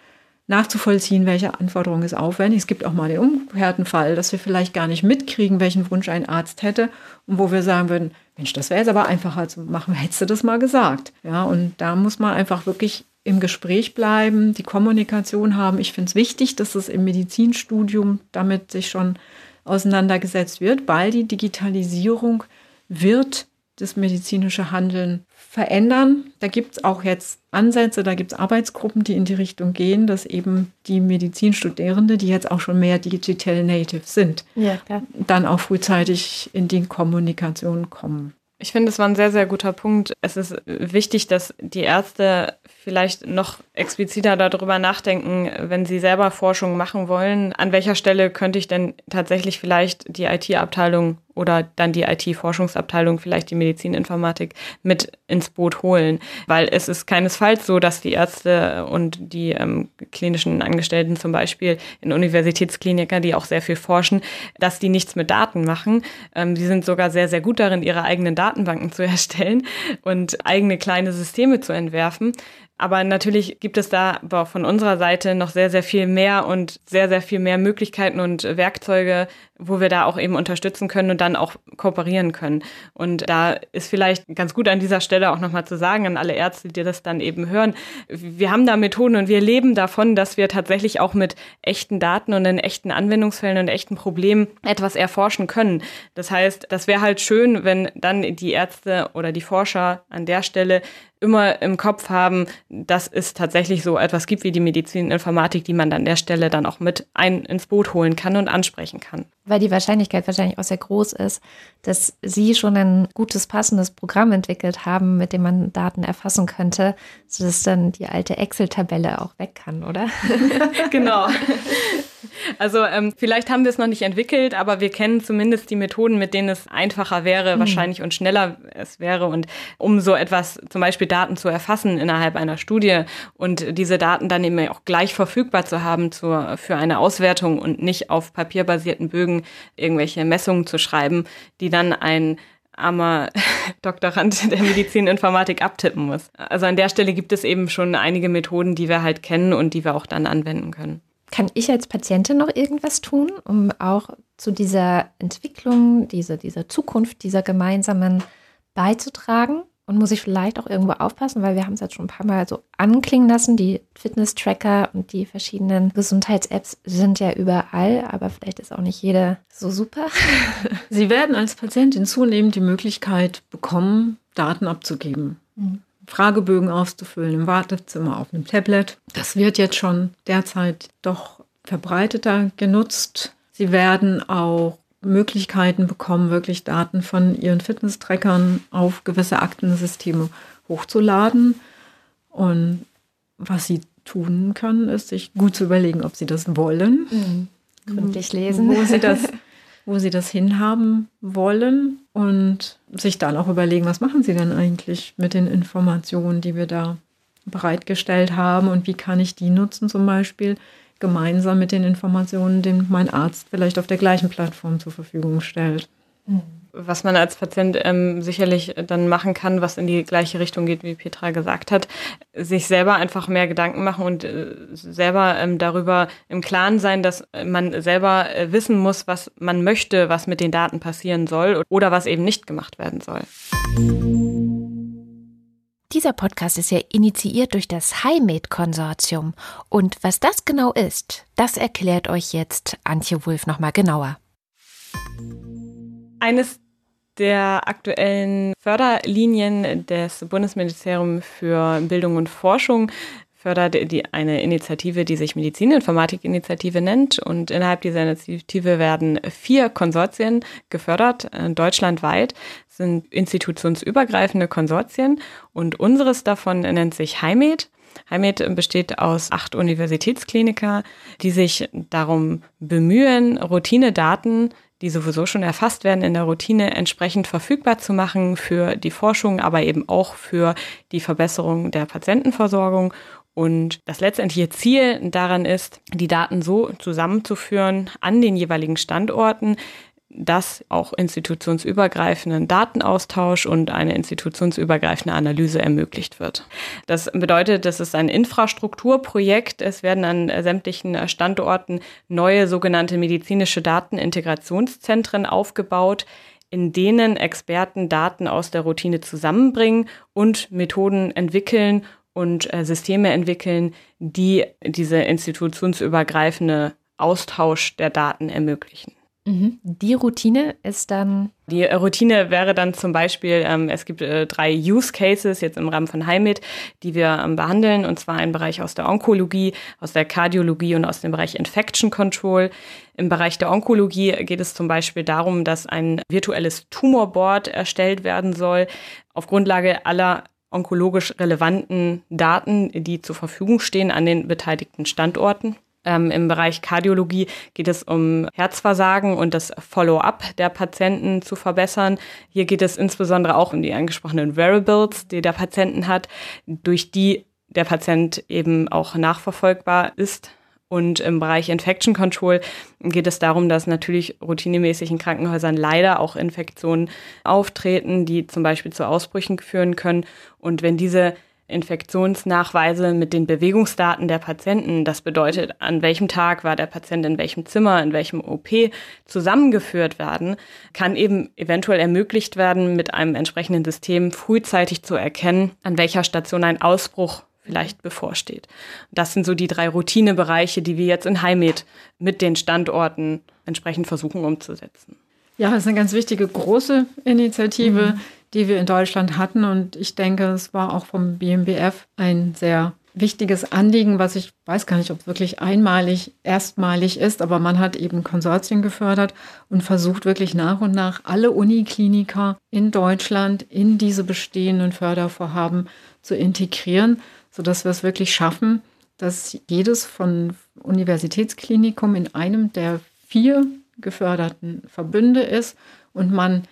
nachzuvollziehen, welche Anforderung ist aufwendig. Es gibt auch mal den umgekehrten Fall, dass wir vielleicht gar nicht mitkriegen, welchen Wunsch ein Arzt hätte und wo wir sagen würden, Mensch, das wäre jetzt aber einfacher zu machen, hättest du das mal gesagt. Ja, und da muss man einfach wirklich im Gespräch bleiben, die Kommunikation haben. Ich finde es wichtig, dass es im Medizinstudium damit sich schon auseinandergesetzt wird, weil die Digitalisierung wird das medizinische Handeln verändern. Da gibt es auch jetzt Ansätze, da gibt es Arbeitsgruppen, die in die Richtung gehen, dass eben die Medizinstudierende, die jetzt auch schon mehr Digital Native sind, ja, dann auch frühzeitig in die Kommunikation kommen. Ich finde, es war ein sehr, sehr guter Punkt. Es ist wichtig, dass die Ärzte vielleicht noch expliziter darüber nachdenken, wenn sie selber Forschung machen wollen, an welcher Stelle könnte ich denn tatsächlich vielleicht die IT-Abteilung oder dann die IT-Forschungsabteilung, vielleicht die Medizininformatik mit ins Boot holen. Weil es ist keinesfalls so, dass die Ärzte und die ähm, klinischen Angestellten zum Beispiel in Universitätskliniker, die auch sehr viel forschen, dass die nichts mit Daten machen. Ähm, sie sind sogar sehr, sehr gut darin, ihre eigenen Datenbanken zu erstellen und eigene kleine Systeme zu entwerfen. Aber natürlich gibt es da von unserer Seite noch sehr, sehr viel mehr und sehr, sehr viel mehr Möglichkeiten und Werkzeuge, wo wir da auch eben unterstützen können und dann auch kooperieren können. Und da ist vielleicht ganz gut an dieser Stelle auch nochmal zu sagen an alle Ärzte, die das dann eben hören, wir haben da Methoden und wir leben davon, dass wir tatsächlich auch mit echten Daten und in echten Anwendungsfällen und echten Problemen etwas erforschen können. Das heißt, das wäre halt schön, wenn dann die Ärzte oder die Forscher an der Stelle immer im Kopf haben, dass es tatsächlich so etwas gibt wie die Medizininformatik, die man an der Stelle dann auch mit ein ins Boot holen kann und ansprechen kann. Weil die Wahrscheinlichkeit wahrscheinlich auch sehr groß ist, dass Sie schon ein gutes, passendes Programm entwickelt haben, mit dem man Daten erfassen könnte, sodass dann die alte Excel-Tabelle auch weg kann, oder? genau. Also ähm, vielleicht haben wir es noch nicht entwickelt, aber wir kennen zumindest die Methoden, mit denen es einfacher wäre, mhm. wahrscheinlich und schneller es wäre. Und um so etwas, zum Beispiel Daten zu erfassen innerhalb einer Studie und diese Daten dann eben auch gleich verfügbar zu haben zur, für eine Auswertung und nicht auf papierbasierten Bögen irgendwelche Messungen zu schreiben, die dann ein armer Doktorand der Medizininformatik abtippen muss. Also an der Stelle gibt es eben schon einige Methoden, die wir halt kennen und die wir auch dann anwenden können. Kann ich als Patientin noch irgendwas tun, um auch zu dieser Entwicklung, dieser, dieser Zukunft, dieser gemeinsamen beizutragen? Und muss ich vielleicht auch irgendwo aufpassen, weil wir haben es jetzt schon ein paar Mal so anklingen lassen. Die Fitness-Tracker und die verschiedenen Gesundheits-Apps sind ja überall, aber vielleicht ist auch nicht jede so super. Sie werden als Patientin zunehmend die Möglichkeit bekommen, Daten abzugeben. Mhm. Fragebögen auszufüllen im Wartezimmer auf einem Tablet. Das wird jetzt schon derzeit doch verbreiteter genutzt. Sie werden auch Möglichkeiten bekommen, wirklich Daten von ihren Fitness-Trackern auf gewisse Aktensysteme hochzuladen. Und was sie tun können, ist, sich gut zu überlegen, ob sie das wollen. Mhm. Gründlich lesen. Wo sie das wo sie das hinhaben wollen und sich dann auch überlegen, was machen sie denn eigentlich mit den Informationen, die wir da bereitgestellt haben und wie kann ich die nutzen zum Beispiel gemeinsam mit den Informationen, die mein Arzt vielleicht auf der gleichen Plattform zur Verfügung stellt. Mhm was man als Patient ähm, sicherlich dann machen kann, was in die gleiche Richtung geht, wie Petra gesagt hat, sich selber einfach mehr Gedanken machen und äh, selber ähm, darüber im Klaren sein, dass man selber äh, wissen muss, was man möchte, was mit den Daten passieren soll oder was eben nicht gemacht werden soll. Dieser Podcast ist ja initiiert durch das HiMed-Konsortium. Und was das genau ist, das erklärt euch jetzt Antje Wulff nochmal genauer. Eines der aktuellen Förderlinien des Bundesministeriums für Bildung und Forschung fördert die, eine Initiative, die sich Medizininformatik-Initiative nennt. Und innerhalb dieser Initiative werden vier Konsortien gefördert, äh, deutschlandweit. Das sind institutionsübergreifende Konsortien. Und unseres davon nennt sich HIMED. HIMED besteht aus acht Universitätskliniker, die sich darum bemühen, Routinedaten die sowieso schon erfasst werden in der Routine, entsprechend verfügbar zu machen für die Forschung, aber eben auch für die Verbesserung der Patientenversorgung und das letztendliche Ziel daran ist, die Daten so zusammenzuführen an den jeweiligen Standorten, dass auch institutionsübergreifenden Datenaustausch und eine institutionsübergreifende Analyse ermöglicht wird. Das bedeutet, das ist ein Infrastrukturprojekt. Es werden an sämtlichen Standorten neue sogenannte medizinische Datenintegrationszentren aufgebaut, in denen Experten Daten aus der Routine zusammenbringen und Methoden entwickeln, und äh, Systeme entwickeln, die diese institutionsübergreifende Austausch der Daten ermöglichen. Mhm. Die Routine ist dann. Die Routine wäre dann zum Beispiel, ähm, es gibt äh, drei Use Cases jetzt im Rahmen von HIMIT, die wir ähm, behandeln, und zwar ein Bereich aus der Onkologie, aus der Kardiologie und aus dem Bereich Infection Control. Im Bereich der Onkologie geht es zum Beispiel darum, dass ein virtuelles Tumorboard erstellt werden soll, auf Grundlage aller onkologisch relevanten Daten, die zur Verfügung stehen an den beteiligten Standorten. Ähm, Im Bereich Kardiologie geht es um Herzversagen und das Follow-up der Patienten zu verbessern. Hier geht es insbesondere auch um die angesprochenen Variables, die der Patienten hat, durch die der Patient eben auch nachverfolgbar ist und im Bereich Infection Control geht es darum, dass natürlich routinemäßig in Krankenhäusern leider auch Infektionen auftreten, die zum Beispiel zu Ausbrüchen führen können. Und wenn diese Infektionsnachweise mit den Bewegungsdaten der Patienten, das bedeutet, an welchem Tag war der Patient in welchem Zimmer, in welchem OP zusammengeführt werden, kann eben eventuell ermöglicht werden, mit einem entsprechenden System frühzeitig zu erkennen, an welcher Station ein Ausbruch vielleicht bevorsteht. Das sind so die drei Routinebereiche, die wir jetzt in Heimet mit den Standorten entsprechend versuchen umzusetzen. Ja, das ist eine ganz wichtige große Initiative, mhm. die wir in Deutschland hatten. Und ich denke, es war auch vom BMBF ein sehr wichtiges Anliegen, was ich weiß gar nicht, ob es wirklich einmalig, erstmalig ist, aber man hat eben Konsortien gefördert und versucht wirklich nach und nach alle Unikliniker in Deutschland in diese bestehenden Fördervorhaben zu integrieren sodass wir es wirklich schaffen, dass jedes von Universitätsklinikum in einem der vier geförderten Verbünde ist und man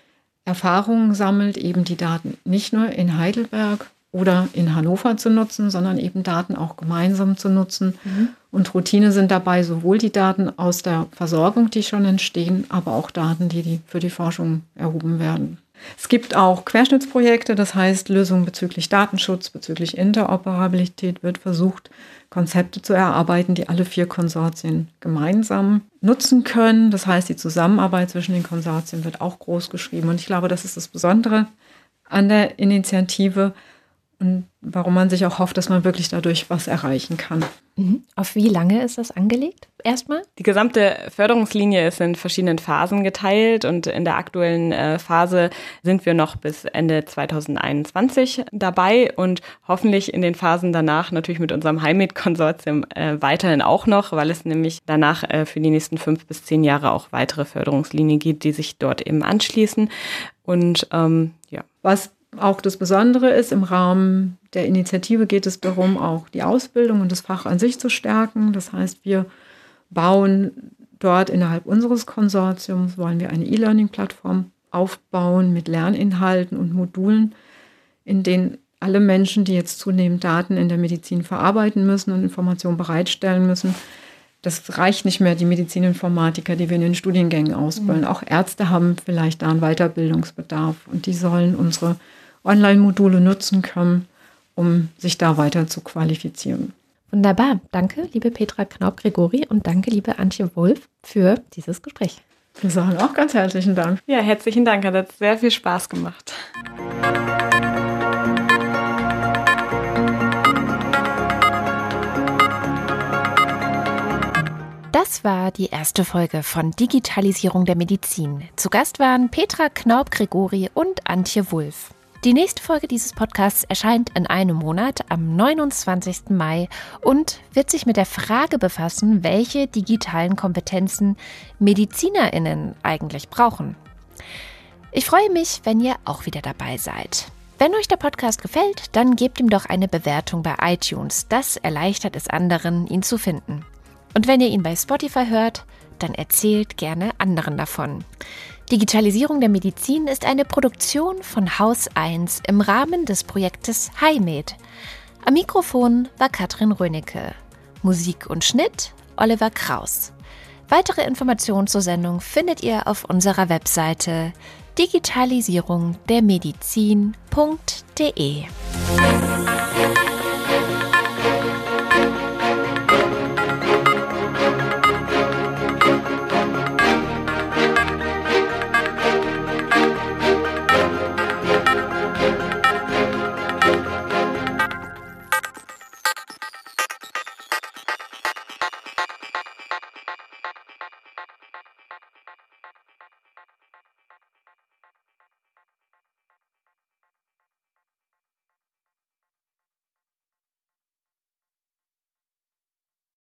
Erfahrungen sammelt, eben die Daten nicht nur in Heidelberg oder in Hannover zu nutzen, sondern eben Daten auch gemeinsam zu nutzen. Mhm. Und Routine sind dabei sowohl die Daten aus der Versorgung, die schon entstehen, aber auch Daten, die, die für die Forschung erhoben werden. Es gibt auch Querschnittsprojekte, das heißt Lösungen bezüglich Datenschutz, bezüglich Interoperabilität wird versucht, Konzepte zu erarbeiten, die alle vier Konsortien gemeinsam nutzen können. Das heißt, die Zusammenarbeit zwischen den Konsortien wird auch groß geschrieben. Und ich glaube, das ist das Besondere an der Initiative und warum man sich auch hofft, dass man wirklich dadurch was erreichen kann. Mhm. Auf wie lange ist das angelegt? Erstmal? Die gesamte Förderungslinie ist in verschiedenen Phasen geteilt und in der aktuellen äh, Phase sind wir noch bis Ende 2021 dabei und hoffentlich in den Phasen danach natürlich mit unserem Heimat-Konsortium äh, weiterhin auch noch, weil es nämlich danach äh, für die nächsten fünf bis zehn Jahre auch weitere Förderungslinien gibt, die sich dort eben anschließen. Und ähm, ja. Was auch das Besondere ist, im Rahmen der Initiative geht es darum, auch die Ausbildung und das Fach an sich zu stärken. Das heißt, wir bauen dort innerhalb unseres Konsortiums, wollen wir eine E-Learning-Plattform aufbauen mit Lerninhalten und Modulen, in denen alle Menschen, die jetzt zunehmend Daten in der Medizin verarbeiten müssen und Informationen bereitstellen müssen, das reicht nicht mehr, die Medizininformatiker, die wir in den Studiengängen ausbilden. Mhm. Auch Ärzte haben vielleicht da einen Weiterbildungsbedarf und die sollen unsere Online-Module nutzen können, um sich da weiter zu qualifizieren. Wunderbar. Danke, liebe Petra Knaub-Gregori und danke, liebe Antje Wolf, für dieses Gespräch. Wir sagen auch ganz herzlichen Dank. Ja, herzlichen Dank. Hat sehr viel Spaß gemacht. Das war die erste Folge von Digitalisierung der Medizin. Zu Gast waren Petra Knaub-Gregori und Antje Wulff. Die nächste Folge dieses Podcasts erscheint in einem Monat am 29. Mai und wird sich mit der Frage befassen, welche digitalen Kompetenzen Medizinerinnen eigentlich brauchen. Ich freue mich, wenn ihr auch wieder dabei seid. Wenn euch der Podcast gefällt, dann gebt ihm doch eine Bewertung bei iTunes. Das erleichtert es anderen, ihn zu finden. Und wenn ihr ihn bei Spotify hört, dann erzählt gerne anderen davon. Digitalisierung der Medizin ist eine Produktion von Haus 1 im Rahmen des Projektes HiMed. Am Mikrofon war Katrin Rönecke. Musik und Schnitt Oliver Kraus. Weitere Informationen zur Sendung findet ihr auf unserer Webseite digitalisierung der Medizin.de.